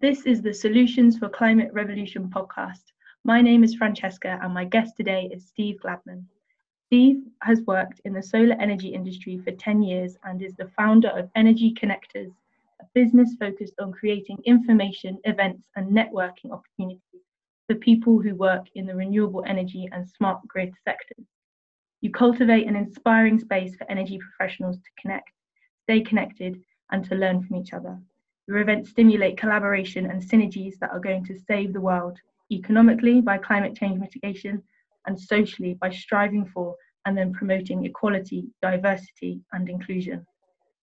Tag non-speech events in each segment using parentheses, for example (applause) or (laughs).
This is the Solutions for Climate Revolution podcast. My name is Francesca, and my guest today is Steve Gladman. Steve has worked in the solar energy industry for 10 years and is the founder of Energy Connectors, a business focused on creating information, events, and networking opportunities for people who work in the renewable energy and smart grid sectors. You cultivate an inspiring space for energy professionals to connect, stay connected, and to learn from each other. Your events stimulate collaboration and synergies that are going to save the world, economically by climate change mitigation, and socially by striving for and then promoting equality, diversity, and inclusion.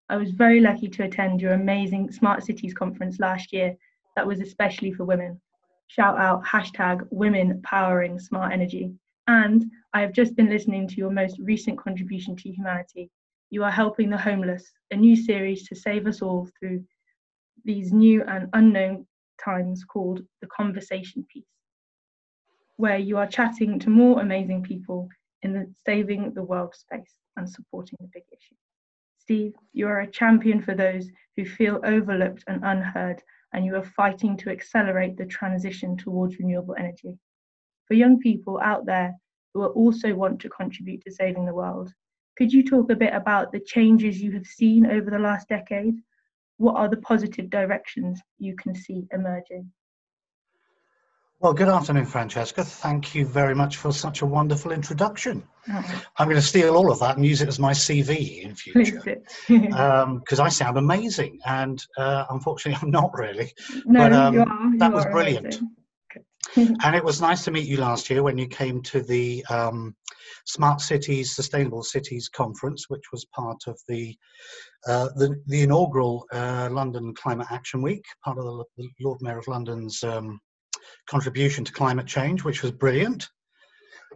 I was very lucky to attend your amazing Smart Cities conference last year that was especially for women. Shout out hashtag women powering smart energy. And I have just been listening to your most recent contribution to humanity. You are helping the homeless, a new series to save us all through these new and unknown times called the conversation piece, where you are chatting to more amazing people in the saving the world space and supporting the big issue. Steve, you are a champion for those who feel overlooked and unheard, and you are fighting to accelerate the transition towards renewable energy. For young people out there who also want to contribute to saving the world, could you talk a bit about the changes you have seen over the last decade what are the positive directions you can see emerging? Well, good afternoon, Francesca. Thank you very much for such a wonderful introduction. Oh. I'm going to steal all of that and use it as my CV in future because (laughs) um, I sound amazing, and uh, unfortunately, (laughs) I'm not really. No, but, um, you are. You that was brilliant. And it was nice to meet you last year when you came to the um, Smart Cities, Sustainable Cities Conference, which was part of the uh, the, the, inaugural uh, London Climate Action Week, part of the, the Lord Mayor of London's um, contribution to climate change, which was brilliant.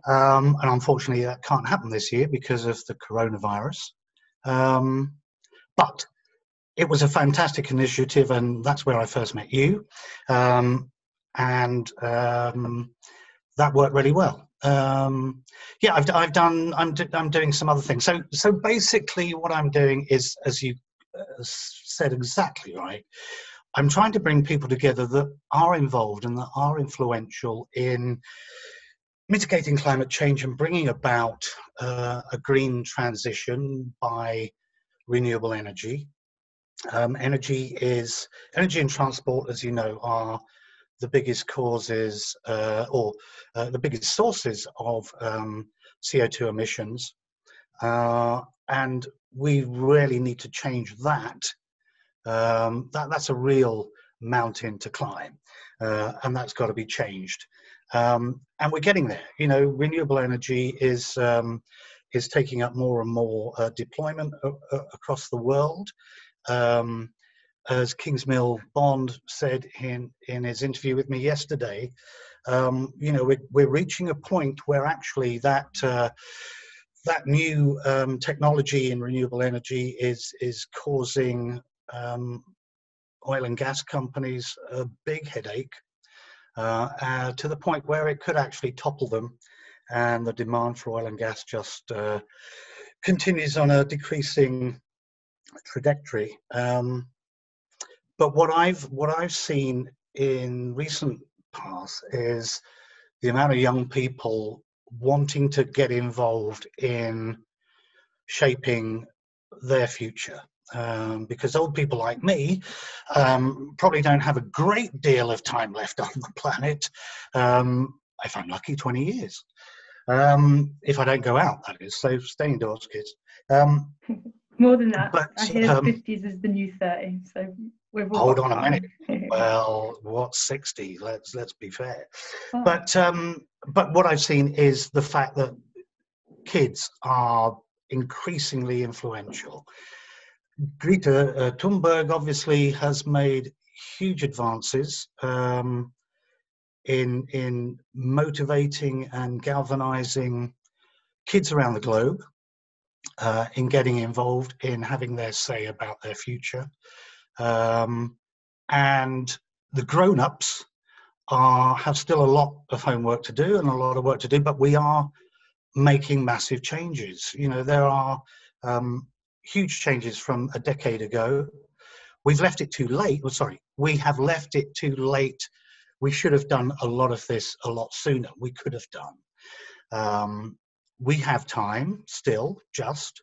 Um, and unfortunately, that can't happen this year because of the coronavirus. Um, but it was a fantastic initiative, and that's where I first met you. Um, and um, that worked really well um, yeah, I've, I've done, I'm, do, I'm doing some other things. So, so basically what I'm doing is, as you uh, said exactly right, I'm trying to bring people together that are involved and that are influential in mitigating climate change and bringing about uh, a green transition by renewable energy. Um, energy is energy and transport, as you know, are the biggest causes uh, or uh, the biggest sources of um, CO2 emissions. Uh, and we really need to change that. Um, that that's a real mountain to climb, uh, and that's got to be changed. Um, and we're getting there. You know, renewable energy is um, is taking up more and more uh, deployment across the world. Um, as Kingsmill Bond said in, in his interview with me yesterday, um, you know, we're, we're reaching a point where actually that uh, that new um, technology in renewable energy is is causing um, oil and gas companies a big headache uh, uh, to the point where it could actually topple them, and the demand for oil and gas just uh, continues on a decreasing trajectory. Um, but what I've what I've seen in recent past is the amount of young people wanting to get involved in shaping their future. Um, because old people like me um, probably don't have a great deal of time left (laughs) on the planet. Um, if I'm lucky, 20 years. Um, if I don't go out, that is. So stay indoors, kids. Um, (laughs) More than that. But, I hear 50s um, is the new 30. So Hold on a minute. (laughs) well, what's 60? Let's let's be fair. Oh. But um, but what I've seen is the fact that kids are increasingly influential. Greta uh, Thunberg obviously has made huge advances um, in in motivating and galvanizing kids around the globe uh, in getting involved in having their say about their future. Um, and the grown-ups are have still a lot of homework to do and a lot of work to do, but we are making massive changes. You know, there are um, huge changes from a decade ago. We've left it too late. Well, sorry, we have left it too late. We should have done a lot of this a lot sooner. We could have done. Um, we have time still, just,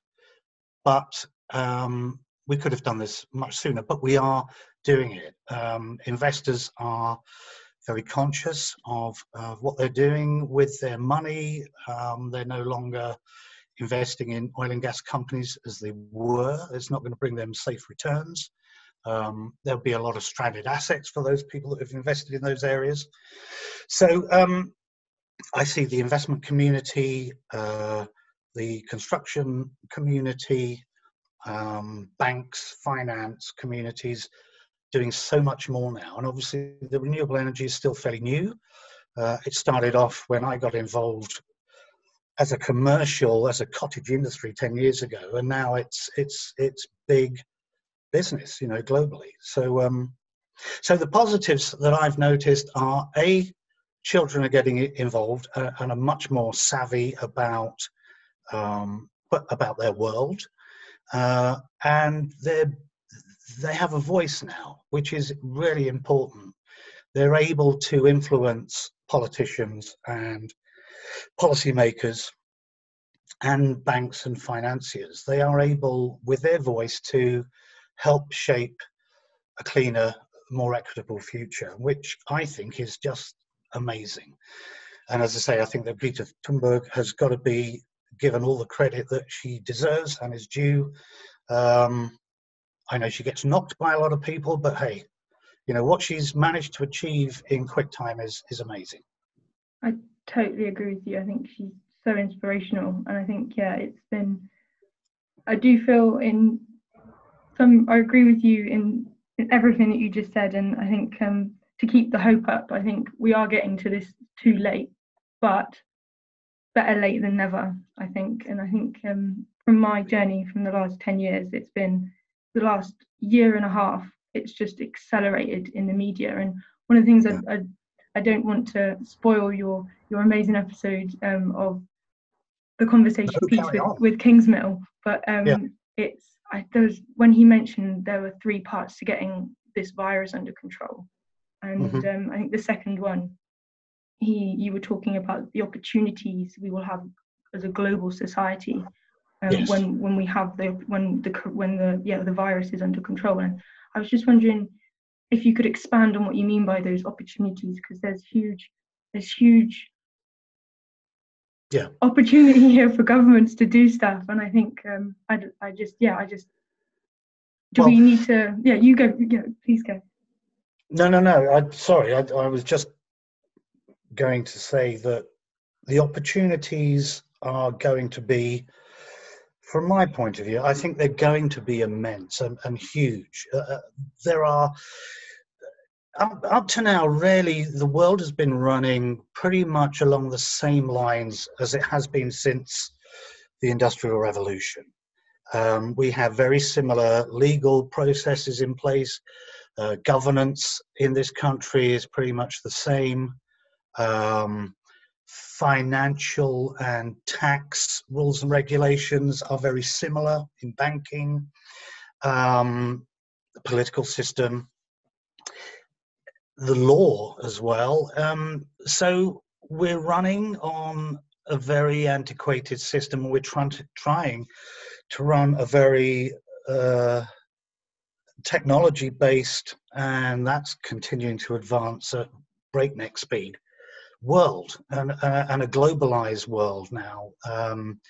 but um, we could have done this much sooner. But we are doing it. Um, investors are very conscious of, of, what they're doing with their money. Um, they're no longer investing in oil and gas companies as they were. It's not going to bring them safe returns. Um, there'll be a lot of stranded assets for those people that have invested in those areas. So um, I see the investment community, uh, the construction community, um, banks, finance communities doing so much more now. And obviously, the renewable energy is still fairly new. Uh, it started off when I got involved as a commercial, as a cottage industry 10 years ago, and now it's it's it's big business, you know, globally. So um, so the positives that I've noticed are a children are getting involved uh, and are much more savvy about um, about their world, uh, and they're they have a voice now, which is really important. They're able to influence politicians and policymakers and banks and financiers. They are able, with their voice, to help shape a cleaner, more equitable future, which I think is just amazing. And as I say, I think that Greta Thunberg has got to be given all the credit that she deserves and is due. Um, I know she gets knocked by a lot of people, but hey, you know what she's managed to achieve in quick time is is amazing. I totally agree with you. I think she's so inspirational, and I think yeah, it's been. I do feel in some. I agree with you in, in everything that you just said, and I think um, to keep the hope up, I think we are getting to this too late, but better late than never. I think, and I think um, from my journey from the last ten years, it's been the last year and a half, it's just accelerated in the media. And one of the things yeah. I, I, I don't want to spoil your your amazing episode um, of the conversation no, piece with, with Kingsmill, but um, yeah. it's I, there was when he mentioned there were three parts to getting this virus under control, and mm-hmm. um, I think the second one, he you were talking about the opportunities we will have as a global society um, yes. when when we have the when the when the yeah the virus is under control. And I was just wondering if you could expand on what you mean by those opportunities because there's huge there's huge yeah opportunity (laughs) here for governments to do stuff and i think um i, I just yeah i just do well, we need to yeah you go yeah please go no no no i sorry I, I was just going to say that the opportunities are going to be from my point of view, I think they're going to be immense and, and huge. Uh, uh, there are, up, up to now, really, the world has been running pretty much along the same lines as it has been since the Industrial Revolution. Um, we have very similar legal processes in place. Uh, governance in this country is pretty much the same. Um, financial and tax rules and regulations are very similar in banking, um, the political system, the law as well. Um, so we're running on a very antiquated system. We're trying to, trying to run a very uh, technology based, and that's continuing to advance at breakneck speed world and, uh, and a globalized world now, um,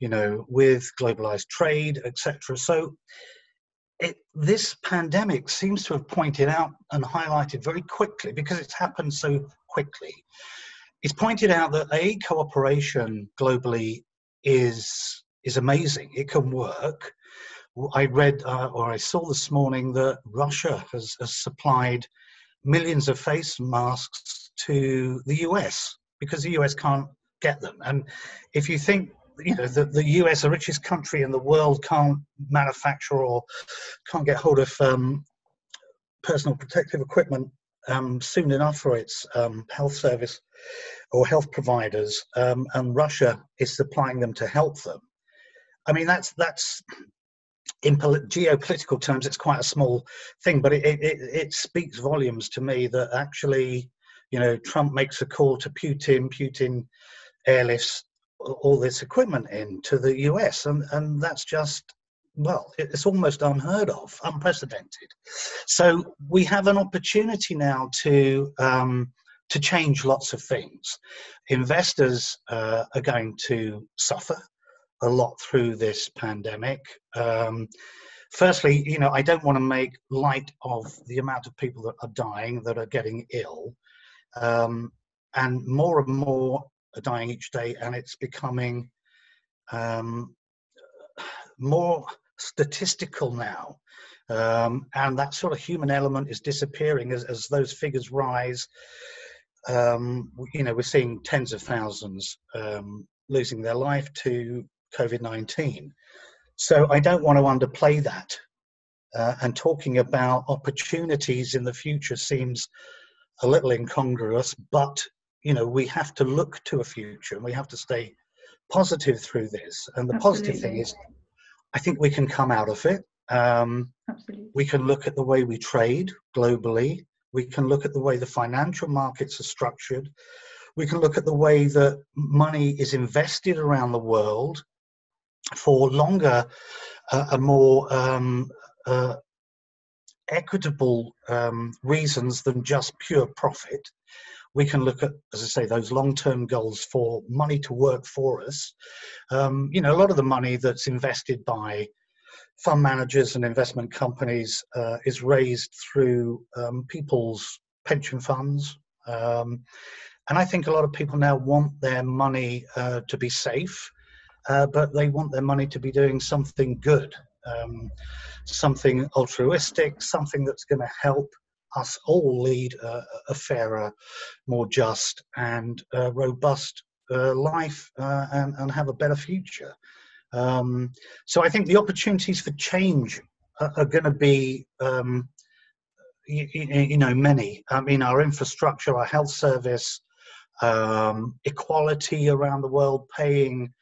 you know, with globalized trade, etc. So it, this pandemic seems to have pointed out and highlighted very quickly because it's happened so quickly. It's pointed out that a cooperation globally is is amazing. It can work. I read uh, or I saw this morning that Russia has, has supplied millions of face masks to the US because the US can't get them. And if you think you know the, the US, the richest country in the world, can't manufacture or can't get hold of um, personal protective equipment um, soon enough for its um, health service or health providers, um, and Russia is supplying them to help them. I mean, that's that's in geopolitical terms, it's quite a small thing, but it, it, it speaks volumes to me that actually, you know, Trump makes a call to Putin, Putin airlifts all this equipment into the US, and, and that's just well, it's almost unheard of, unprecedented. So we have an opportunity now to um, to change lots of things. Investors uh, are going to suffer a lot through this pandemic. Um, firstly, you know, I don't want to make light of the amount of people that are dying, that are getting ill, um, and more and more are dying each day, and it's becoming um, more statistical now. Um, and that sort of human element is disappearing as, as those figures rise. Um, you know, we're seeing tens of thousands um, losing their life to COVID 19. So I don't want to underplay that. Uh, and talking about opportunities in the future seems a little incongruous, but you know we have to look to a future and we have to stay positive through this. And the Absolutely. positive thing is I think we can come out of it. Um, Absolutely. We can look at the way we trade globally. We can look at the way the financial markets are structured. We can look at the way that money is invested around the world for longer, uh, a more um, uh, equitable um, reasons than just pure profit. We can look at, as I say, those long-term goals for money to work for us. Um, you know, a lot of the money that's invested by fund managers and investment companies uh, is raised through um, people's pension funds. Um, and I think a lot of people now want their money uh, to be safe, uh, but they want their money to be doing something good, um, something altruistic, something that's going to help us all lead a, a fairer, more just, and uh, robust uh, life uh, and, and have a better future. Um, so I think the opportunities for change are, are going to be, um, you, know, many. I mean, our infrastructure, our health service, um, equality around the world, paying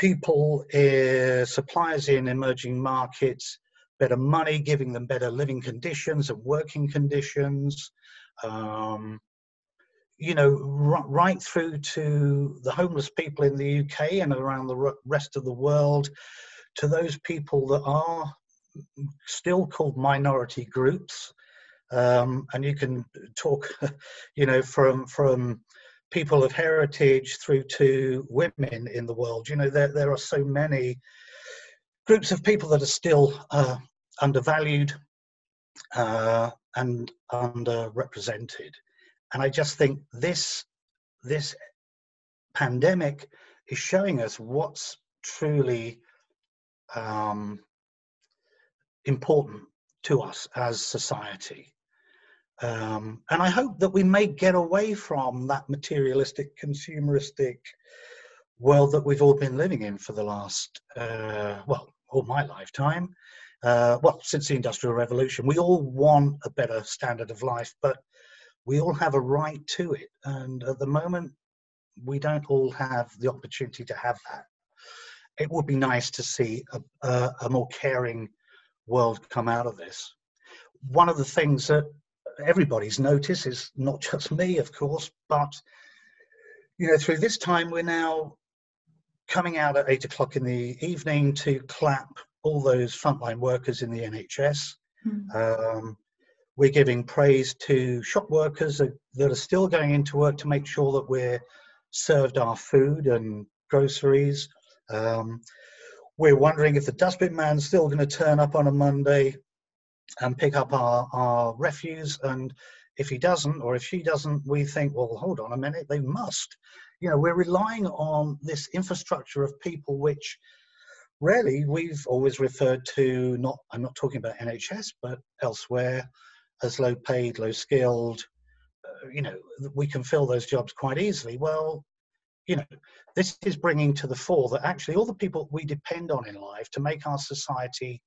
people, uh, suppliers in emerging markets better money, giving them better living conditions and working conditions. Um, you know, right through to the homeless people in the UK and around the rest of the world, to those people that are still called minority groups. Um, and you can talk, (laughs) you know, from from people of heritage through to women in the world. You know, there there are so many groups of people that are still uh, undervalued uh, and underrepresented. And I just think this this pandemic is showing us what's truly um, important to us as society. Um, and I hope that we may get away from that materialistic, consumeristic world that we've all been living in for the last, uh, well, all my lifetime. Uh, well, since the Industrial Revolution, we all want a better standard of life, but we all have a right to it. And at the moment, we don't all have the opportunity to have that. It would be nice to see a, a, a more caring world come out of this. One of the things that everybody's notice is not just me, of course, but you know, through this time, we're now coming out at eight o'clock in the evening to clap all those frontline workers in the NHS. Mm. Um, we're giving praise to shop workers that, that are still going into work to make sure that we're served our food and groceries. Um, we're wondering if the dustbin man's still going to turn up on a Monday and pick up our, our refuse. And if he doesn't, or if she doesn't, we think, well, hold on a minute, they must. You know, we're relying on this infrastructure of people which really we've always referred to not i'm not talking about nhs but elsewhere as low paid, low skilled, uh, you know, we can fill those jobs quite easily. Well, you know, this is bringing to the fore that actually all the people we depend on in life to make our society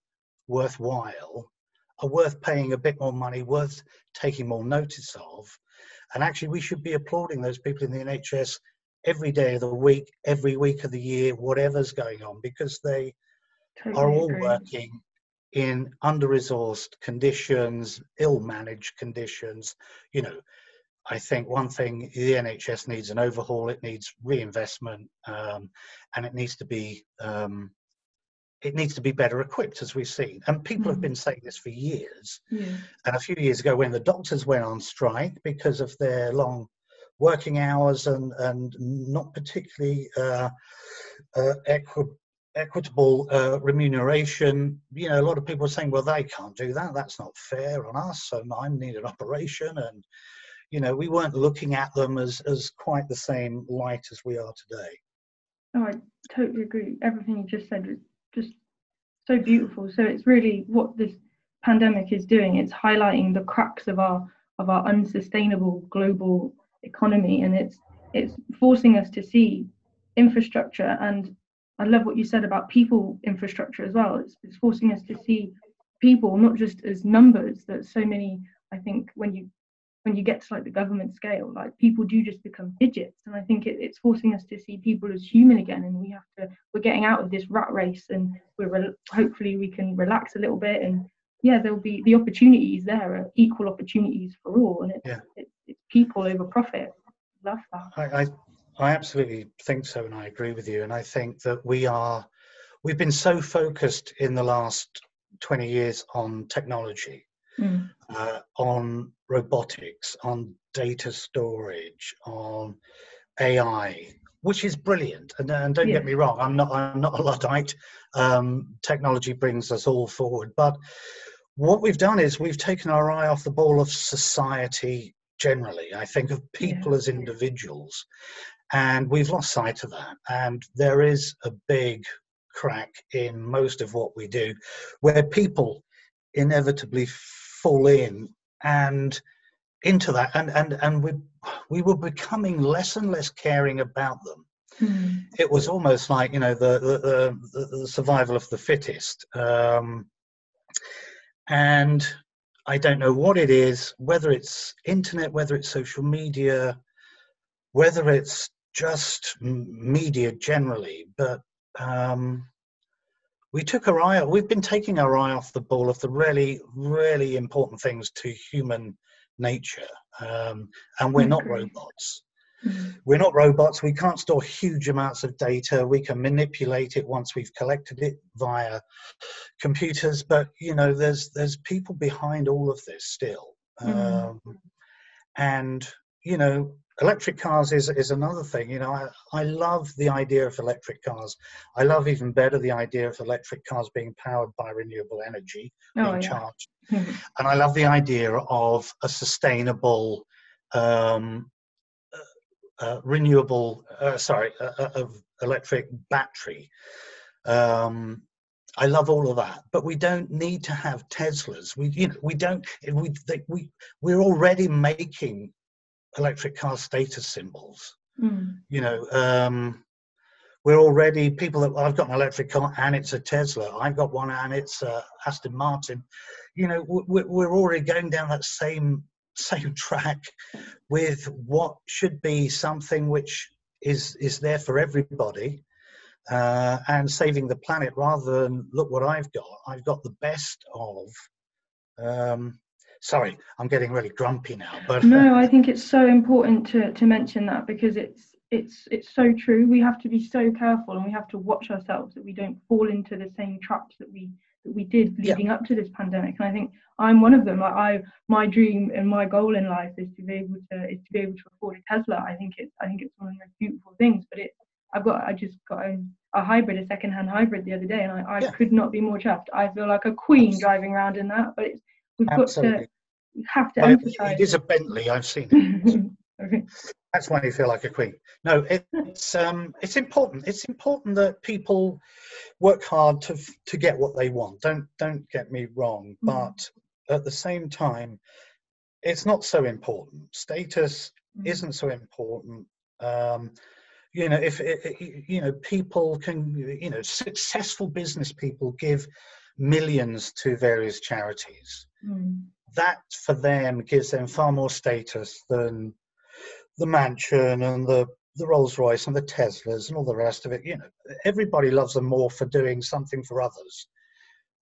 worthwhile are worth paying a bit more money, worth taking more notice of. And actually, we should be applauding those people in the NHS every day of the week, every week of the year, whatever's going on, because they totally are all agree. working in under-resourced conditions, ill-managed conditions. You know, I think one thing the NHS needs an overhaul. It needs reinvestment, um, and it needs to be um, it needs to be better equipped, as we've seen. And people have Mm. been saying this for years. Yeah. And a few years ago, when the doctors went on strike because of their long working hours and and not particularly uh, uh, equi- equitable uh, remuneration, you know, a lot of people were saying, well, they can't do that. That's not fair on us. So I need an operation. And, you know, we weren't looking at them as, as quite the same light as we are today. Oh, I totally agree. Everything you just said was just so beautiful. So it's really what this pandemic is doing. It's highlighting the cracks of our of our unsustainable global economy, and it's it's forcing us to see infrastructure. And I love what you said about people infrastructure as well. It's, it's forcing us to see people not just as numbers. That so many. I think when you when you get to like the government scale, like people do just become digits. And I think it, it's forcing us to see people as human again. And we have to, we're getting out of this rat race and we're re- hopefully we can relax a little bit. And yeah, there'll be the opportunities there are equal opportunities for all. And it's, Yeah. it's, it's people over profit. Love that. I, I, I absolutely think so, and I agree with you. And I think that we are, we've been so focused in the last 20 years on technology, Mm. uh, on robotics, on data storage, on AI, which is brilliant. And, and don't Yeah. get me wrong, I'm not, I'm not a luddite. Um, technology brings us all forward, but what we've done is we've taken our eye off the ball of society generally. I think of people as individuals, and we've lost sight of that. And there is a big crack in most of what we do, where people inevitably fall in and into that, and and and we we were becoming less and less caring about them. Mm. It was almost like you know the the, the, the survival of the fittest. Um, and I don't know what it is, whether it's internet, whether it's social media, whether it's just media generally, but um, we took our eye, we've been taking our eye off the ball of the really, really important things to human nature. Um, and we're not robots Mm. we're not robots we can't store huge amounts of data we can manipulate it once we've collected it via computers but you know there's there's people behind all of this still Mm. um, and you know electric cars is is another thing you know I, I love the idea of electric cars i love even better the idea of electric cars being powered by renewable energy Oh, being yeah. charged Mhm. and I love the idea of a sustainable, um, uh, uh, renewable, uh, sorry, uh, uh, of electric battery. Um, I love all of that, but we don't need to have Teslas. We, you know, we don't. We they, we we're already making electric car status symbols. Mm. You know, um, we're already people that I've got an electric car and it's a Tesla. I've got one and it's a Aston Martin. You know, we- we- we're already going down that same (laughs) same track with what should be something which is is there for everybody uh, and saving the planet rather than look what I've got. I've got the best of. Um, sorry, I'm getting really grumpy now, but no i think it's so important to to mention that because it's it's it's so true. We have to be so careful and we have to watch ourselves that we don't fall into the same traps that we that we did Yeah. leading up to this pandemic. And i think i'm one of them. Like i my dream and my goal in life is to be able to is to be able to afford a tesla. I think it's i think it's one of the most beautiful things but it i've got i just got a, a hybrid a second-hand hybrid the other day and i, I Yeah. could not be more chuffed. I feel like a queen driving around in that but it's we've got to we have to it- emphasize it is a Bentley. I've seen it. (laughs) okay. That's why you feel like a queen. No, it, it's um, it's important. It's important that people work hard to to get what they want. Don't don't get me wrong, Mhm. but at the same time, it's not so important. Status Mm. isn't so important. Um, you know, if it- you know, people can, you know, successful business people give millions to various charities Mm. That for them gives them far more status than the mansion and the the Rolls Royce and the Teslas and all the rest of it. You know, everybody loves them more for doing something for others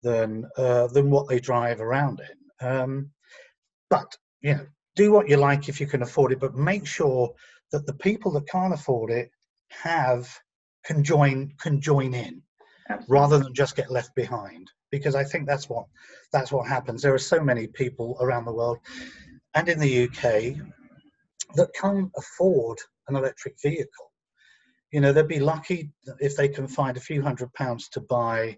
than uh, than what they drive around in. Um, but you know, do what you like if you can afford it, but make sure that the people that can't afford it have can join can join in Absolutely. rather than just get left behind because i think that's what that's what happens there are so many people around the world and in the uk that can't afford an electric vehicle you know they'd be lucky if they can find a few hundred pounds to buy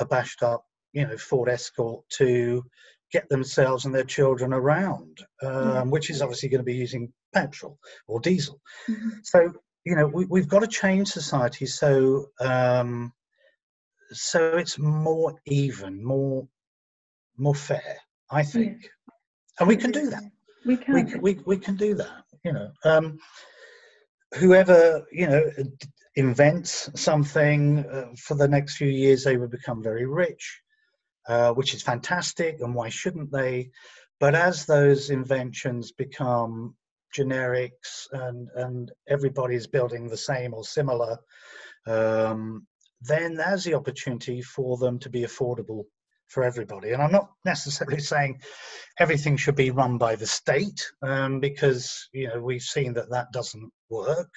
a bashed up you know ford escort to get themselves and their children around um, mm. which is obviously going to be using petrol or diesel mm-hmm. so you know we, have got to change society so um, so it's more even more more fair i think. Yeah. and we can do that. We can. we, we, we can do that you know. Um, whoever you know invents something uh, for the next few years they will become very rich uh, which is fantastic and why shouldn't they? But as those inventions become generics and and everybody's building the same or similar um, then there's the opportunity for them to be affordable for everybody. And i'm not necessarily saying everything should be run by the state um, because you know we've seen that that doesn't work.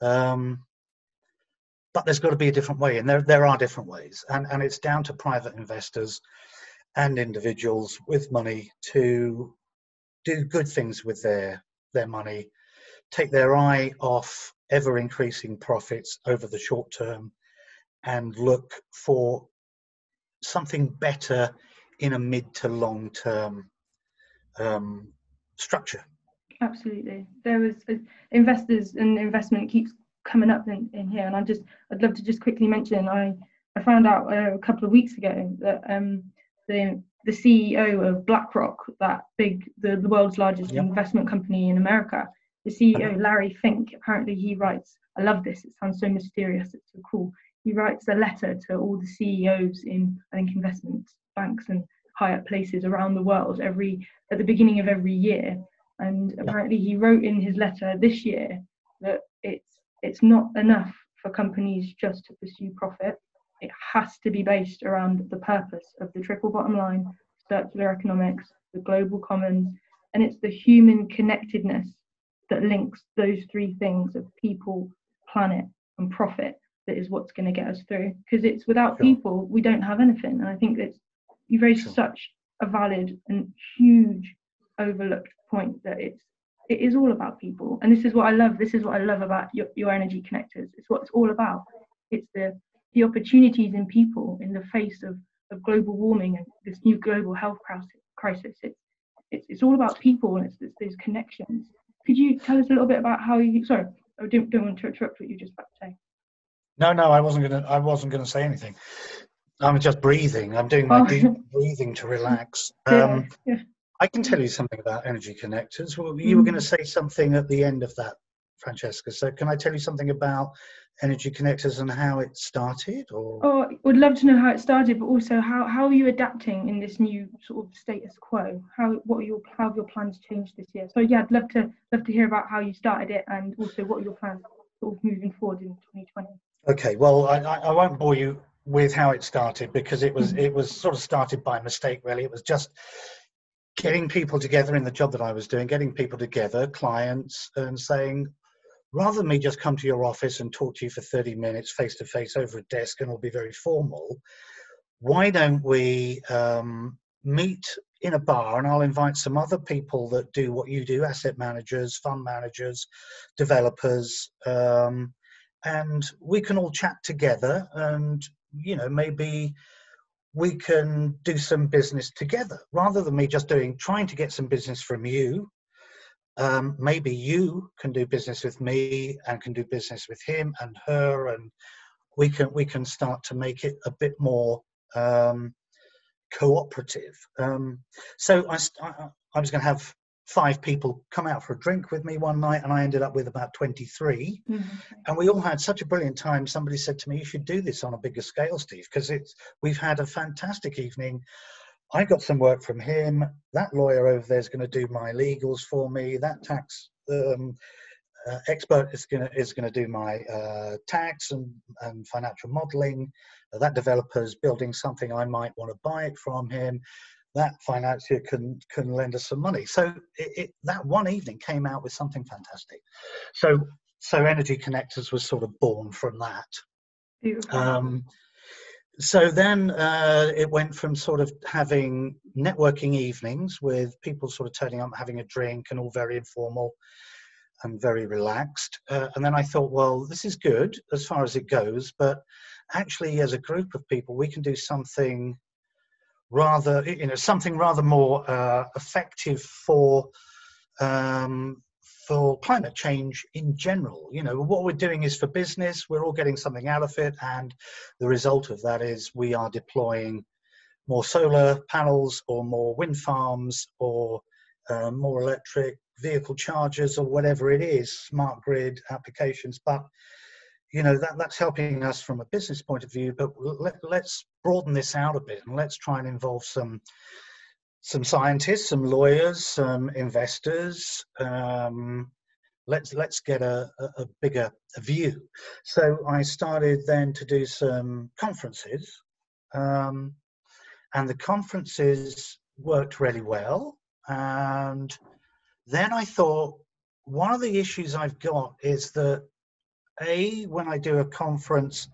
Um, but there's got to be a different way and there, there are different ways. And, and it's down to private investors and individuals with money to do good things with their their money, take their eye off ever increasing profits over the short term, and look for something better in a mid to long term um, structure. Absolutely. There was uh, investors and investment keeps coming up in, in here, and I just I'd love to just quickly mention I I found out uh, a couple of weeks ago that um, the the CEO of BlackRock, that big, the, the world's largest yep. investment company in America, the CEO, Larry Fink, apparently he writes, I love this, it sounds so mysterious, it's so cool. He writes a letter to all the CEOs in, I think, investment banks and higher places around the world every at the beginning of every year. And apparently he wrote in his letter this year that it's it's not enough for companies just to pursue profit. It has to be based around the purpose of the triple bottom line, circular economics, the global commons, and it's the human connectedness that links those three things of people, planet, and profit that is what's going to get us through. Because it's without sure. people, we don't have anything. And I think that you raised sure. such a valid and huge overlooked point that it's it is all about people. And this is what I love. This is what I love about your, your energy connectors. It's what it's all about. It's the the opportunities in people in the face of, of global warming and this new global health crisis. It's, it's, it's all about people and it's, it's those connections. Could you tell us a little bit about how you, sorry, I don't, don't want to interrupt what you just about to say. No, no, I wasn't gonna. I wasn't gonna say anything. I'm just breathing. I'm doing my oh. deep (laughs) breathing to relax. Um, yeah, yeah. I can tell you something about energy connectors. Well, you mm. were going to say something at the end of that, Francesca. So, can I tell you something about Energy Connectors and how it started? Or oh, would love to know how it started, but also how, how are you adapting in this new sort of status quo? How what are your how have your plans changed this year? So yeah, I'd love to love to hear about how you started it and also what are your plans sort of moving forward in 2020. Okay, well I, I won't bore you with how it started because it was it was sort of started by mistake really. It was just getting people together in the job that I was doing, getting people together, clients, and saying, rather than me just come to your office and talk to you for 30 minutes face to face over a desk and it'll be very formal, why don't we um, meet in a bar and I'll invite some other people that do what you do asset managers, fund managers, developers. Um, and we can all chat together and, you know, maybe we can do some business together rather than me just doing trying to get some business from you. Um, maybe you can do business with me and can do business with him and her and we can we can start to make it a bit more um, cooperative. Um, so I, I was going to have five people come out for a drink with me one night and i ended up with about 23 mm-hmm. and we all had such a brilliant time somebody said to me you should do this on a bigger scale steve because it's we've had a fantastic evening I got some work from him. That lawyer over there is going to do my legals for me. That tax um, uh, expert is going to is going to do my uh, tax and, and financial modeling. Uh, that developer is building something I might want to buy it from him. That financier can can lend us some money. So it, it, that one evening came out with something fantastic. So so Energy Connectors was sort of born from that. Um, so then uh, it went from sort of having networking evenings with people sort of turning up, having a drink, and all very informal and very relaxed. Uh, and then I thought, well, this is good as far as it goes, but actually, as a group of people, we can do something rather, you know, something rather more uh, effective for um, for climate change in general. You know, what we're doing is for business, we're all getting something out of it, and the result of that is we are deploying more solar panels or more wind farms or uh, more electric vehicle chargers or whatever it is, smart grid applications. But you know that that's helping us from a business point of view. But let, let's broaden this out a bit and let's try and involve some some scientists, some lawyers, some investors. Um, let's let's get a, a, bigger view. So I started then to do some conferences, um, and the conferences worked really well. And then I thought one of the issues I've got is that a when I do a conference,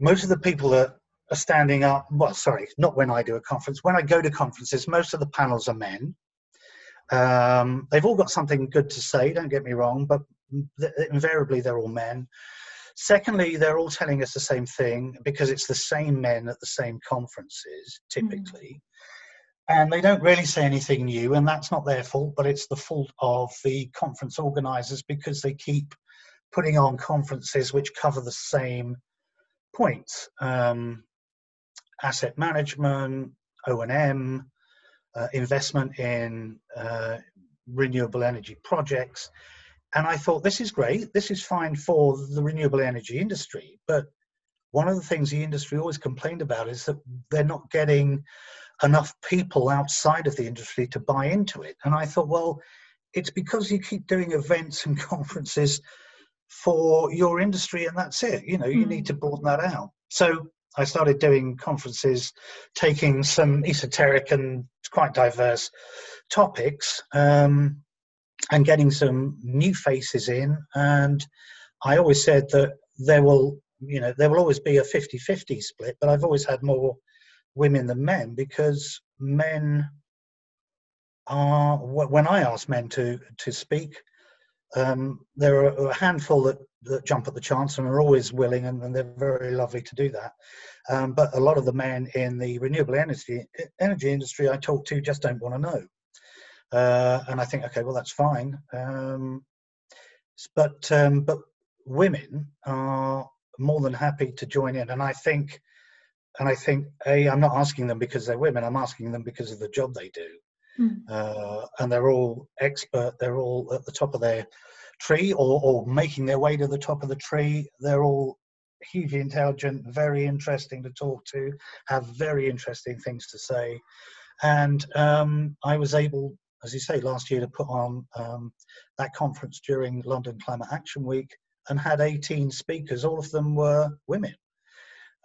most of the people that are standing up. Well, sorry, not when I do a conference. When I go to conferences, most of the panels are men. Um, they've all got something good to say, don't get me wrong, but invariably they're all men. Secondly, they're all telling us the same thing because it's the same men at the same conferences, typically. Mm. And they don't really say anything new, and that's not their fault, but it's the fault of the conference organizers because they keep putting on conferences which cover the same points. Um, asset management, O&M, uh, investment in uh, renewable energy projects. And I thought, this is great. This is fine for the renewable energy industry. But one of the things the industry always complained about is that they're not getting enough people outside of the industry to buy into it. And I thought, well, it's because you keep doing events and (laughs) conferences for your industry and that's it. You know, you mm. need to broaden that out. So I started doing conferences, taking some esoteric and quite diverse topics, um, and getting some new faces in. And I always said that there will, you know, there will always be a 50-50 split, but I've always had more women than men because men are when I ask men to to speak, um, there are a handful that, that jump at the chance and are always willing, and, and they're very lovely to do that. Um, but a lot of the men in the renewable energy energy industry I talk to just don't want to know. Uh, and I think, okay, well, that's fine. Um, but um, but women are more than happy to join in, and I think, and I think, a, I'm not asking them because they're women. I'm asking them because of the job they do. Mm. Uh, and they're all expert. They're all at the top of their tree, or, or making their way to the top of the tree. They're all hugely intelligent, very interesting to talk to, have very interesting things to say. And um, I was able, as you say, last year to put on um, that conference during London Climate Action Week and had 18 speakers. All of them were women.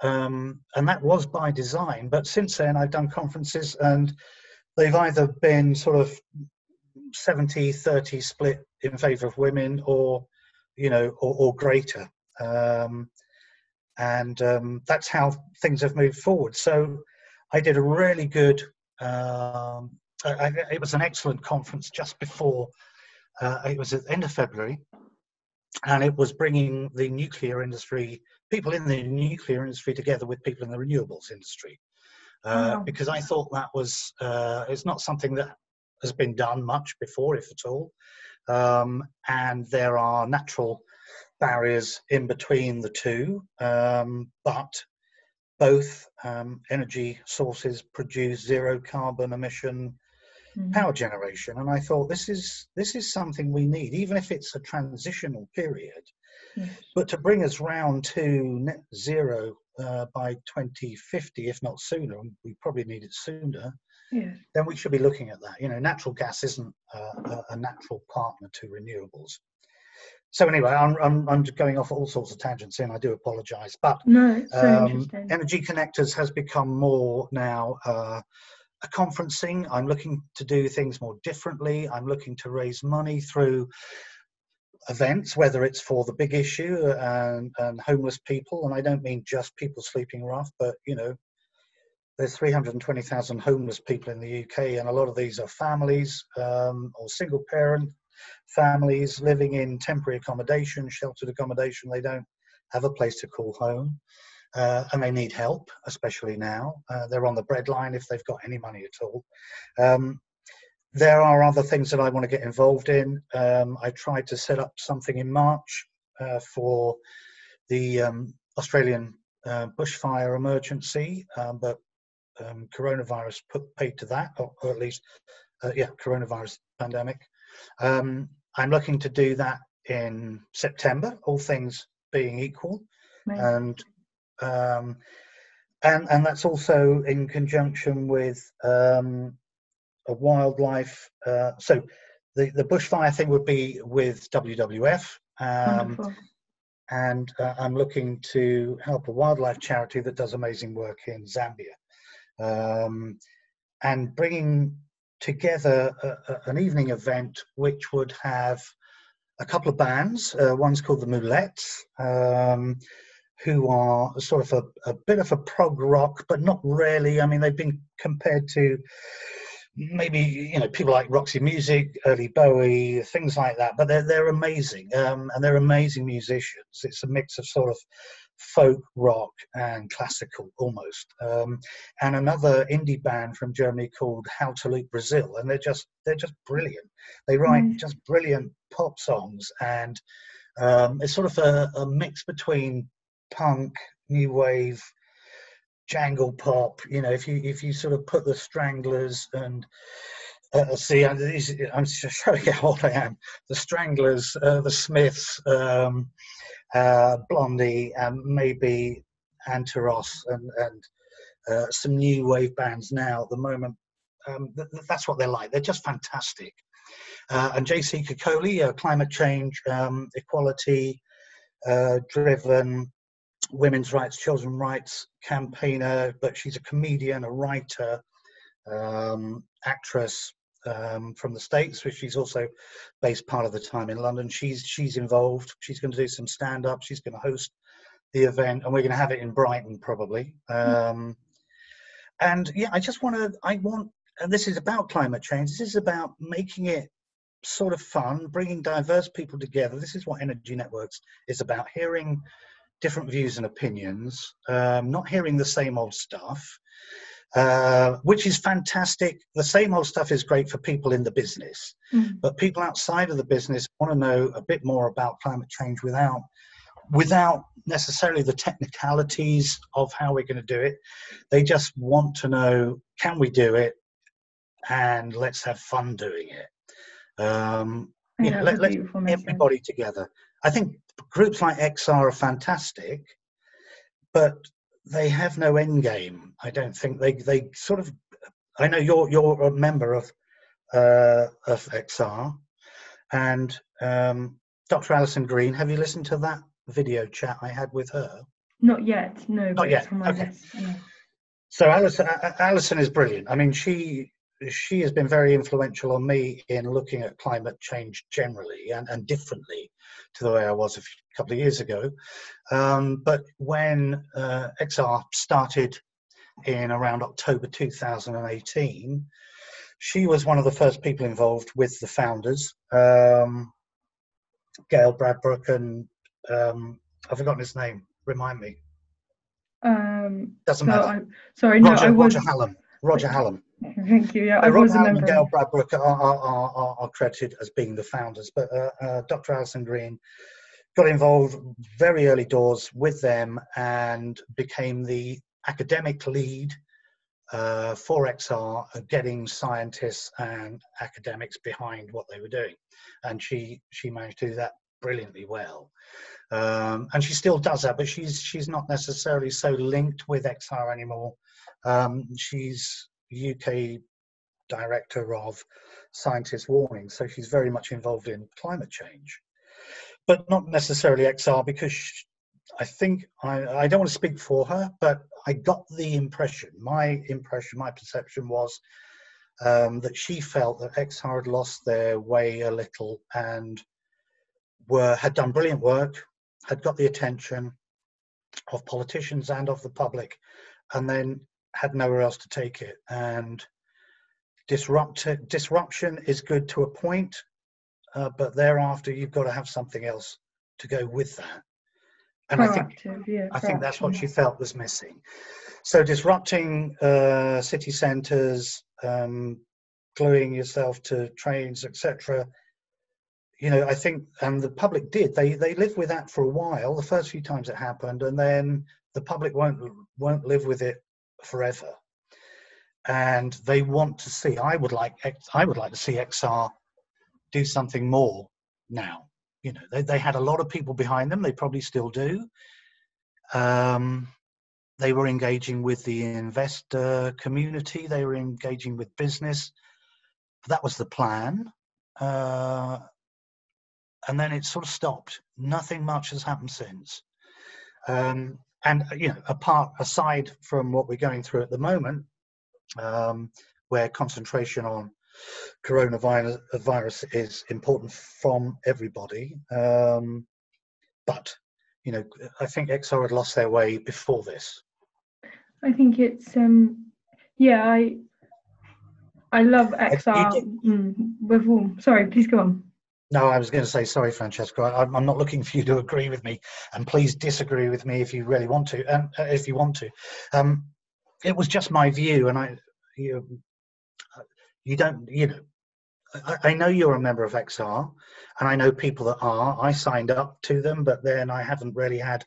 Um, and that was by design. But since then, I've done conferences and they've either been sort of 70 30 split in favor of women or you know or, or greater. Um, and um, that's how things have moved forward. So i did a really good um, I, it was an excellent conference just before uh, it was at the end of february. And it was bringing the nuclear industry people in the nuclear industry together with people in the renewables industry. Uh, because I thought that was uh, it's not something that has been done much before, if at all, um, and there are natural barriers in between the two, um, but both um, energy sources produce zero carbon emission mm-hmm. power generation, and I thought this is this is something we need, even if it's a transitional period. Yes. But to bring us round to net zero uh, by 2050, if not sooner, we probably need it sooner, yeah. then we should be looking at that. You know, natural gas isn't uh, a, natural partner to renewables. so anyway, I'm, I'm, I'm going off all sorts of tangents and I do apologise. But no, um, Energy Connectors has become more now uh, a conferencing. I'm looking to do things more differently. I'm looking to raise money through events, whether it's for the big issue and, and homeless people. And I don't mean just people sleeping rough, but you know, there's 320,000 homeless people in the UK, and a lot of these are families um, or single parent families living in temporary accommodation, sheltered accommodation. They don't have a place to call home. Uh, and they need help, especially now. Uh, they're on the breadline if they've got any money at all. Um, there are other things that I want to get involved in. Um, I tried to set up something in March uh, for the um, Australian uh, bushfire emergency, um, but um, coronavirus put paid to that, or, or at least, uh, yeah, coronavirus pandemic. Um, I'm looking to do that in September, all things being equal, right. and um, and and that's also in conjunction with um, a wildlife. Uh, so the the bushfire thing would be with WWF. Um, and uh, I'm looking to help a wildlife charity that does amazing work in Zambia, um, and bringing together a, a, an evening event which would have a couple of bands. Uh, one's called the Moulettes, um, who are sort of a, a, bit of a prog rock, but not really. I mean, they've been compared to maybe you know people like Roxy Music, early Bowie, things like that. But they're they're amazing, um, and they're amazing musicians. It's a mix of sort of folk rock and classical almost um, and another indie band from germany called how to loop brazil and they're just they're just brilliant they write mm. just brilliant pop songs and um, it's sort of a, a, mix between punk new wave jangle pop you know if you if you sort of put the stranglers and uh, see I'm, showing (laughs) how old i am the stranglers uh, the smiths um, uh, Blondie, and maybe Antaros and, and uh, some new wave bands now at the moment. Um, th- that's what they're like. They're just fantastic. Uh, and JC Kekole, climate change, um, equality uh, driven, women's rights, children's rights campaigner, but she's a comedian, a writer, um, actress, um, from the states, which she's also based part of the time in London. She's she's involved. She's going to do some stand up. She's going to host the event, and we're going to have it in Brighton probably. Hmm. Um, and yeah, I just want to. I want. And this is about climate change. This is about making it sort of fun, bringing diverse people together. This is what Energy Networks is about: hearing different views and opinions, um, not hearing the same old stuff. Uh, which is fantastic. The same old stuff is great for people in the business, mm. but people outside of the business want to know a bit more about climate change without without necessarily the technicalities of how we're going to do it. They just want to know can we do it, and let's have fun doing it. Um, you know, let, us everybody together. I think groups like XR are fantastic, but they have no end game. I don't think they they sort of. I know you're you're a member of uh, of XR, and um, Dr. Alison Green. Have you listened to that video chat I had with her? Not yet. No. Not yet. okay. Yeah. So Alison, Alison is brilliant. I mean, she she has been very influential on me in looking at climate change generally and, and differently to the way I was a couple of years ago. Um, but when uh, XR started in around October 2018, she was one of the first people involved with the founders, um, Gail Bradbrook and um, I've forgotten his name. Remind me. Um, Doesn't matter. I, sorry, Roger, no, I was, Roger Hallam. Roger Hallam. Thank you. Yeah, I was a member. Gail Bradbrook are, are, are, are, credited as being the founders, but uh, uh, Dr. Alison Green got involved very early doors with them and became the academic lead uh, for XR, uh, getting scientists and academics behind what they were doing, and she she managed to do that brilliantly well. Um, and she still does that, but she's she's not necessarily so linked with XR anymore. Um, she's UK director of Scientist Warning, so she's very much involved in climate change. but not necessarily XR because I think I, I don't want to speak for her, but I got the impression, my impression, my perception was um, that she felt that XR had lost their way a little and were had done brilliant work, had got the attention of politicians and of the public, and then had nowhere else to take it. And disrupt disruption is good to a point, uh, but thereafter you've got to have something else to go with that. And I think yeah, I think that's what she felt was missing. So disrupting uh, city centres, um, gluing yourself to trains, etc. You know, I think, and the public did. They they lived with that for a while. The first few times it happened, and then the public won't won't live with it forever. And they want to see. I would like. I would like to see XR do something more now. You know, they, they had a lot of people behind them. They probably still do. Um, they were engaging with the investor community. They were engaging with business. That was the plan. Uh, and then it sort of stopped. Nothing much has happened since. Um, and you know, apart aside from what we're going through at the moment, um, where concentration on coronavirus virus is important from everybody. Um, but you know, I think XR had lost their way before this. I think it's um, yeah, I I love XR. Mm, with all. Sorry, please go on. No, I was going to say sorry, Francesca. I, am not looking for you to agree with me, and please disagree with me if you really want to. And um, if you want to, um, it was just my view, and I, you, you don't, you know, I, I know you're a member of XR, and I know people that are. I signed up to them, but then I haven't really had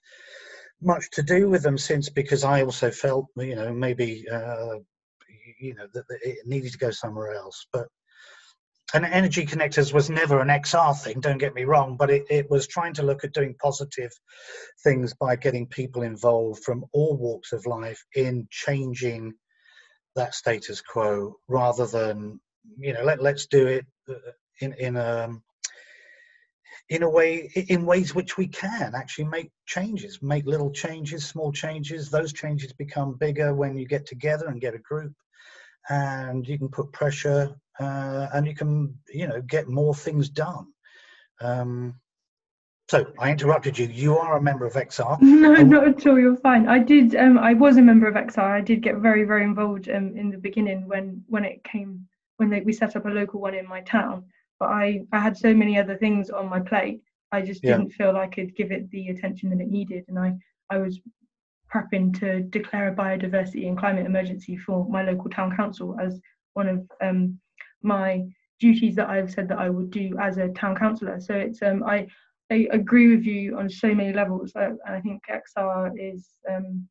much to do with them since because I also felt, you know, maybe, uh, you know, that it needed to go somewhere else. But and energy connectors was never an XR thing, don't get me wrong, but it, it was trying to look at doing positive things by getting people involved from all walks of life in changing that status quo rather than you know let, let's do it uh, in in a um, in a way in ways which we can actually make changes make little changes small changes. Those changes become bigger when you get together and get a group. And you can put pressure uh, and you can you know get more things done um, so I interrupted you. You are a member of XR. (laughs) No, um, not at all. You're fine. I did. Um, I was a member of XR. I did get very, very involved um, in the beginning when when it came when they, we set up a local one in my town. But I I had so many other things on my plate. I just didn't feel I could give it the attention that it needed, and I I was prepping to declare a biodiversity and climate emergency for my local town council as one of um, my duties that I've said that I would do as a town councillor. So it's um, I I agree with you on so many levels. I, I think XR is, um,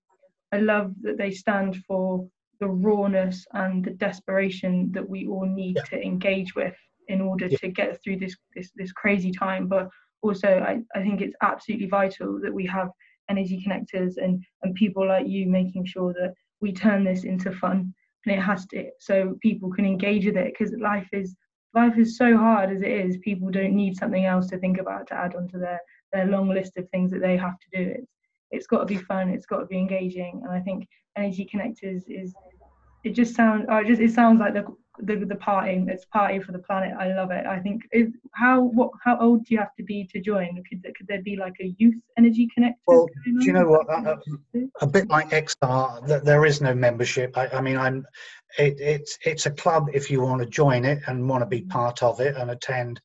I love that they stand for the rawness and the desperation that we all need yeah. to engage with in order yeah. to get through this, this this crazy time. But also, I, I think it's absolutely vital that we have energy connectors and and people like you making sure that we turn this into fun and it has to so people can engage with it because life is life is so hard as it is. People don't need something else to think about to add onto their their long list of things that they have to do. It's it's got to be fun it's got to be engaging and i think energy connectors is it just sounds oh, it just it sounds like the the, the party it's party for the planet. I love it. I think is how what how old do you have to be to join? Could, could there be like a youth energy connector well do you know what? Uh, a bit like xr that there is no membership. I, I mean i'm it, it's it's a club if you want to join it and want to be part of it and attend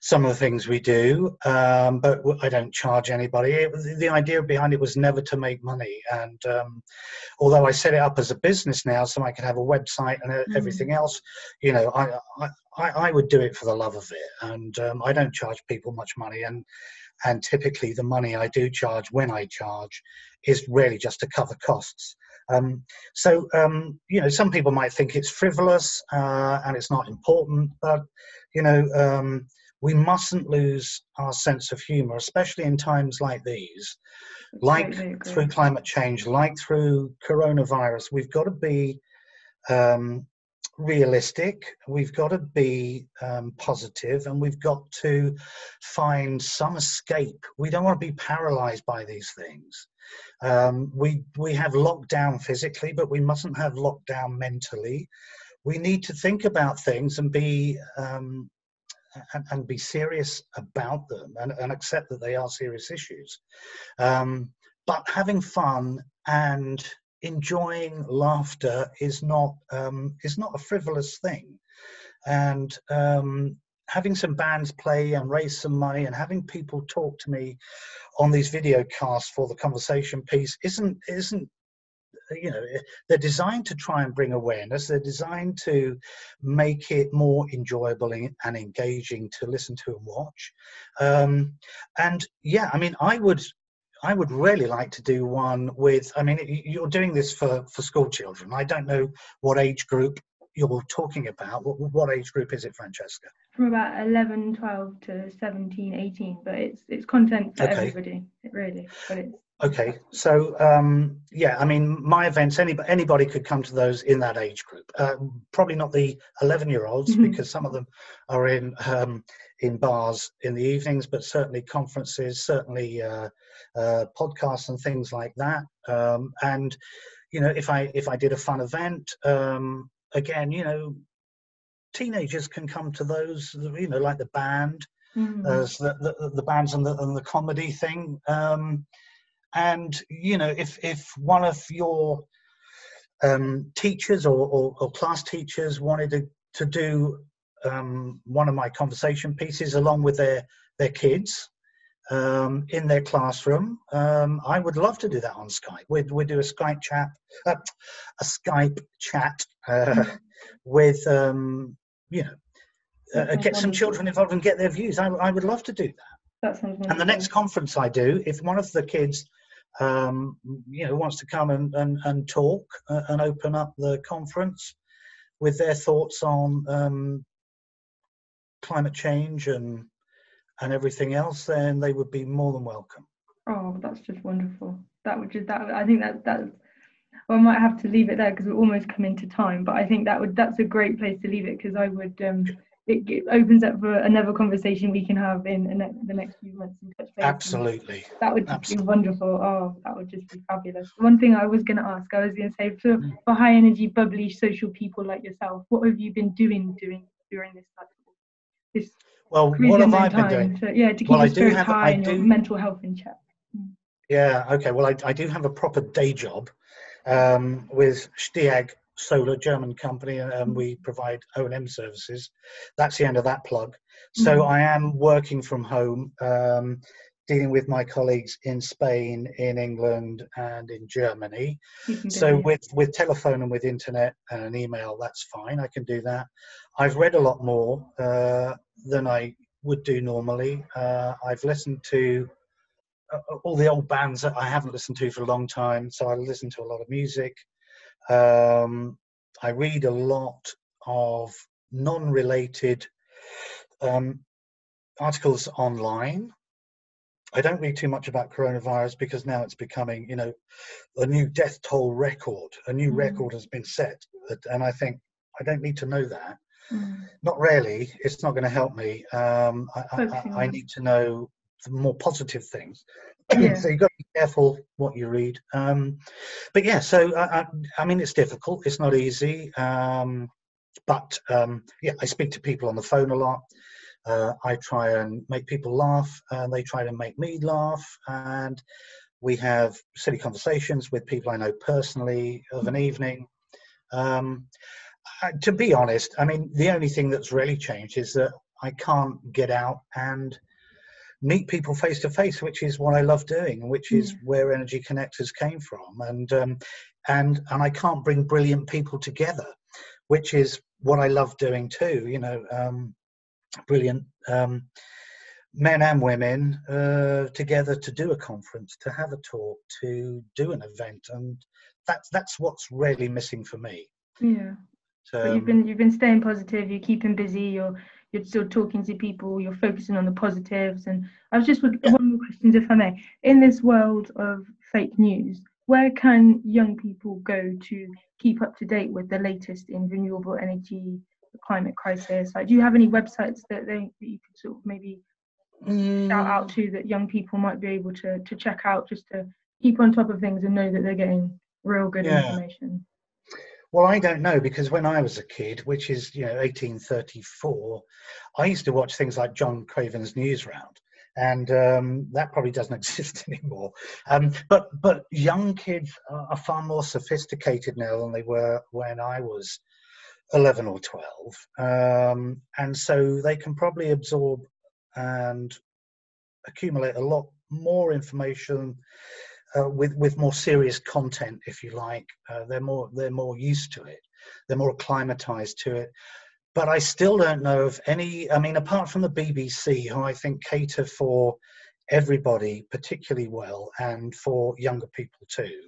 some of the things we do. Um, but i don't charge anybody. It, the idea behind it was never to make money. And um, although i set it up as a business now so i can have a website and mm. everything else you know I, I i would do it for the love of it. And um, i don't charge people much money. And and typically the money i do charge when i charge is really just to cover costs. Um, so, um, you know, some people might think it's frivolous uh, and it's not important, but, you know, um, we mustn't lose our sense of humor, especially in times like these, like through climate change, like through coronavirus. We've got to be um, realistic. We've got to be um, positive, and we've got to find some escape. We don't want to be paralyzed by these things. Um, we we have lockdown physically, but we mustn't have lockdown mentally. We need to think about things and be um, and, and, be serious about them and, and, accept that they are serious issues. Um, but having fun and enjoying laughter is not um, is not a frivolous thing, and um, having some bands play and raise some money and having people talk to me on these video casts for the conversation piece isn't isn't you know they're designed to try and bring awareness. They're designed to make it more enjoyable and engaging to listen to and watch. Um, and yeah i mean i would I would really like to do one with. I mean, you're doing this for for school children. I don't know what age group you're talking about. What, what age group is it, Francesca? From about 11, 12 to 17, 18, but it's it's content for okay. everybody, really. But it's Okay, so um, yeah, I mean, my events, anybody, anybody could come to those in that age group. Uh, probably not the 11 year olds mm-hmm. because some of them are in um, in bars in the evenings, but certainly conferences, certainly uh, uh, podcasts and things like that. Um, and you know, if I if I did a fun event, um, again, you know, teenagers can come to those. You know, like the band, mm-hmm. uh, the, the, the bands and the and the comedy thing. And you know if if one of your um, teachers or, or, or, class teachers wanted to, to do um, one of my conversation pieces along with their their kids um, in their classroom, um, I would love to do that on Skype. We'd, we'd do a Skype chat, uh, a Skype chat uh, with um, you know uh, get some children involved and get their views. I, I would love to do that. that and the next conference I do, if one of the kids um, you know, wants to come and, and, and talk uh, and open up the conference with their thoughts on um, climate change and and everything else, then they would be more than welcome. Oh, that's just wonderful. That would just that I think that that well, I might have to leave it there because we're almost coming to time. But I think that would that's a great place to leave it because I would um, it, it, opens up for another conversation we can have in, in the next few months. Absolutely. That would Absolutely. be wonderful. Oh, that would just be fabulous. One thing I was going to ask, I was going to say for, mm. for high energy, bubbly social people like yourself, what have you been doing doing during this this well, what have I been doing? To, yeah, to keep well, your spirits have, high I and do, your mental health in check. Mm. Yeah. Okay. Well, I, I do have a proper day job um, with Steag solar German company, and we provide O&M services. That's the end of that plug. So mm-hmm. I am working from home, um, dealing with my colleagues in Spain, in England, and in Germany. So with with telephone and with internet and an email, that's fine. I can do that. I've read a lot more uh, than I would do normally. Uh, I've listened to uh, all the old bands that I haven't listened to for a long time. So I listen to a lot of music. Um, I read a lot of non related um, articles online. I don't read too much about coronavirus because now it's becoming, you know, a new death toll record. A new mm. record has been set. And I think I don't need to know that. Mm. Not really. It's not going to help me. Um, I, I, I, need to know more positive things. Yeah. so you've got to be careful what you read. Um, but yeah, so I, I, mean, it's difficult. It's not easy. Um, but um, yeah, I speak to people on the phone a lot. Uh, I try and make people laugh, and they try to make me laugh. And we have silly conversations with people I know personally of an evening. Um, to be honest, I mean, the only thing that's really changed is that I can't get out and meet people face to face, which is what I love doing, and which is mm. where Energy Connectors came from. And um, and and I can't bring brilliant people together, which is what I love doing too. You know, um, brilliant um, men and women uh, together to do a conference, to have a talk, to do an event, and that's that's what's really missing for me. Yeah. So, you've been you've been staying positive. You're keeping busy. You're you're still talking to people, you're focusing on the positives. And I was just with one more question, if I may. In this world of fake news, where can young people go to keep up to date with the latest in renewable energy, the climate crisis? Like, do you have any websites that they that you could sort of maybe mm. shout out to that young people might be able to to check out just to keep on top of things and know that they're getting real good yeah. information? Well, I don't know because when I was a kid, which is you know 1834, I used to watch things like John Craven's Newsround, and um, that probably doesn't (laughs) exist anymore. Um, but but young kids are far more sophisticated now than they were when I was 11 or 12, um, and so they can probably absorb and accumulate a lot more information uh, with with more serious content, if you like. Uh, they're more they're more used to it. They're more acclimatized to it. But I still don't know of any. I mean, apart from the BBC, who I think cater for everybody particularly well, and for younger people too.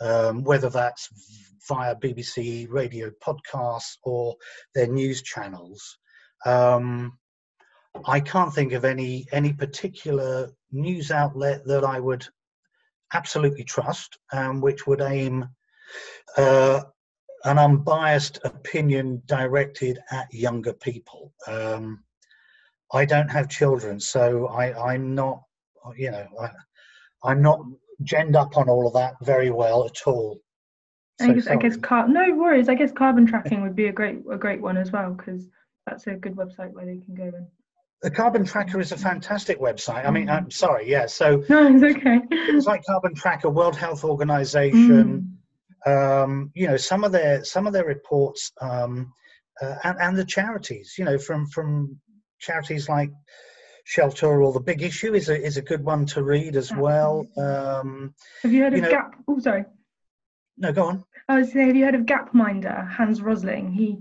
Um, whether that's via BBC radio podcasts or their news channels. Um, I can't think of any any particular news outlet that I would absolutely trust, um, which would aim uh, an unbiased opinion directed at younger people. Um, I don't have children, so I, am not, you know, I, am not genned up on all of that very well at all. So I guess, I guess car- no worries. I guess carbon tracking would be a great a great one as well because that's a good website where they can go and the Carbon Tracker is a fantastic website. I mean, I'm sorry, yeah. So (laughs) no, it's okay. It's like Carbon Tracker, World Health Organization. Mm. Um, you know, some of their some of their reports um, uh, and, and the charities. You know, from from charities like Shelter or the Big Issue is a is a good one to read as well. Um, have you heard you of know, Gap? Oh, sorry. No, go on. I was saying, have you heard of Gapminder? Hans Rosling. He,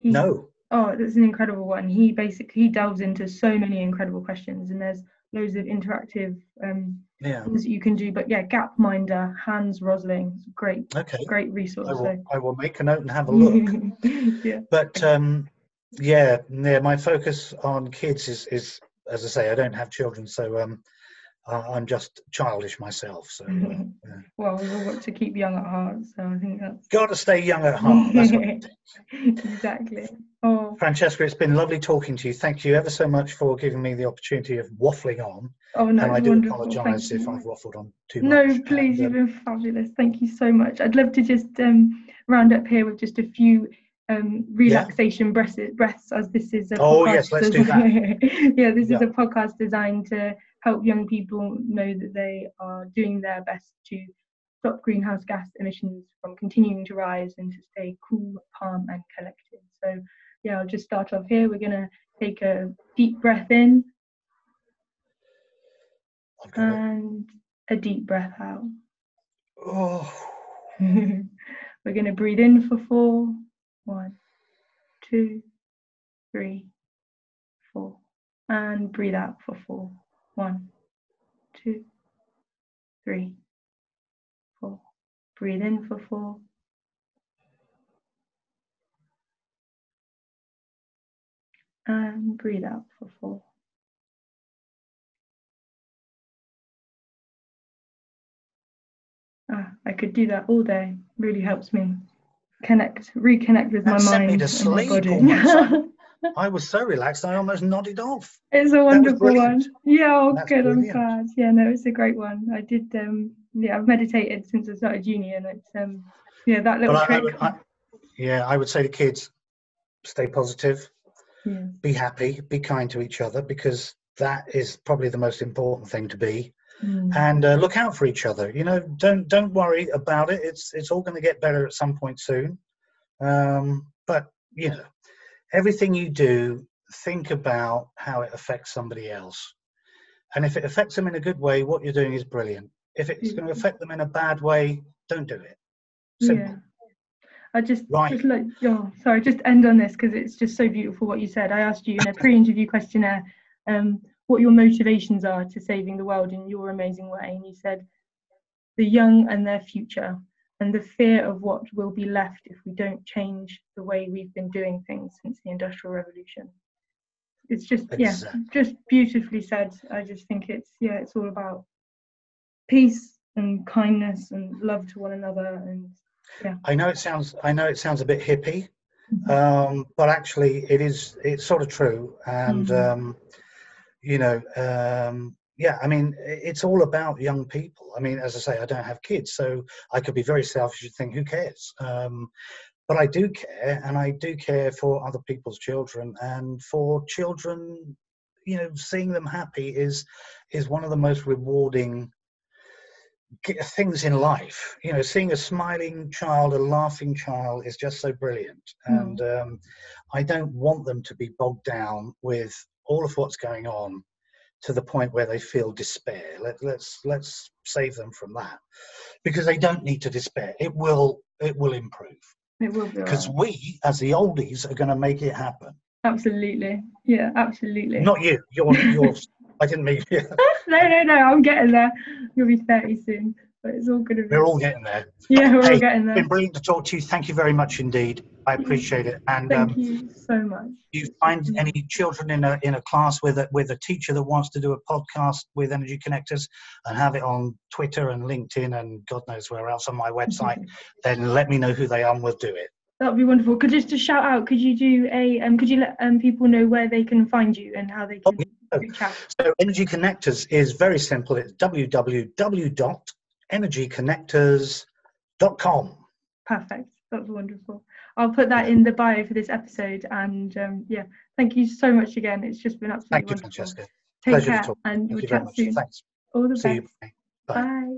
he no. Oh, that's an incredible one. He basically he delves into so many incredible questions, and there's loads of interactive um, yeah. things that you can do. But yeah, Gapminder, Hans Rosling, great, okay, great resource. I will, so. I will make a note and have a look. (laughs) yeah. But um, yeah, yeah, my focus on kids is is as I say, I don't have children, so um, I'm just childish myself. So, uh, (laughs) yeah. well, we've all got to keep young at heart. So I think that's got to stay young at heart. (laughs) exactly. Oh. Francesca, it's been lovely talking to you. Thank you ever so much for giving me the opportunity of waffling on. Oh no, and I do apologise if I've waffled on too much. No, please, and, you've been fabulous. Thank you so much. I'd love to just um, round up here with just a few um, relaxation yeah. breaths, breaths, as this is a oh yes, let's do that. (laughs) yeah, this yeah. is a podcast designed to help young people know that they are doing their best to stop greenhouse gas emissions from continuing to rise and to stay cool, calm, and collected. So yeah, I'll just start off here. We're gonna take a deep breath in okay. and a deep breath out. Oh. (laughs) We're gonna breathe in for four. One, two, three, four. And breathe out for four. One, two, three, four. Breathe in for four. And breathe out for four. Ah, I could do that all day. Really helps me connect, reconnect with that my mind me to sleep and my body. (laughs) I was so relaxed, I almost nodded off. It's a wonderful one. Yeah, oh, good. Brilliant. I'm glad. Yeah, no, it's a great one. I did. Um, yeah, I've meditated since I started uni, and it's um, yeah, that little trick. I, I would, I, yeah, I would say to kids, stay positive, yeah. be happy, be kind to each other because that is probably the most important thing to be. Mm. And uh, look out for each other. You know, don't don't worry about it. It's it's all going to get better at some point soon. Um, but you know, everything you do, think about how it affects somebody else. And if it affects them in a good way, what you're doing is brilliant. If it's going to affect them in a bad way, don't do it. Simple. Yeah. I just, right. just like, oh, sorry, just end on this because it's just so beautiful what you said. I asked you in a (laughs) pre-interview questionnaire um, what your motivations are to saving the world in your amazing way, and you said the young and their future, and the fear of what will be left if we don't change the way we've been doing things since the Industrial Revolution. It's just, exactly. yeah, just beautifully said. I just think it's, yeah, it's all about peace, and kindness and love to one another and yeah. I know it sounds I know it sounds a bit hippie, Mm-hmm. um, but actually it is it's sort of true and Mhm. um, you know um, yeah i mean it's all about young people i mean as i say i don't have kids so i could be very selfish and think who cares um, but i do care and i do care for other people's children and for children you know seeing them happy is is one of the most rewarding things in life you know seeing a smiling child a laughing child is just so brilliant Mm. and um, i don't want them to be bogged down with all of what's going on to the point where they feel despair Let, let's let's save them from that because they don't need to despair it will it will improve It will because alright. we as the oldies are going to make it happen Absolutely. Yeah, absolutely. not you you're you're (laughs) i didn't mean (laughs) (laughs) no, no, no. I'm getting there. You'll be 30 soon, but it's all gonna we're all getting there yeah, we're all Hey, getting It's there. been brilliant to talk to you. Thank you very much indeed. I appreciate it. And Thank um, you so much. If you find any children in a in a class with a with a teacher that wants to do a podcast with Energy Connectors and have it on Twitter and LinkedIn and God knows where else on my website, then let me know who they are and we'll do it. That would be wonderful. Could just to shout out, could you do a um could you let um people know where they can find you and how they Oh, can yeah. So Energy Connectors is very simple. It's www.energyconnectors.com. Perfect. That's wonderful. I'll put that in the bio for this episode and um yeah, thank you so much again. It's just been absolutely Thank you, wonderful. Francesca. Take Pleasure to care talk. and Thank we'll you very chat much. soon. Thanks. All the See best. you. Bye. Bye.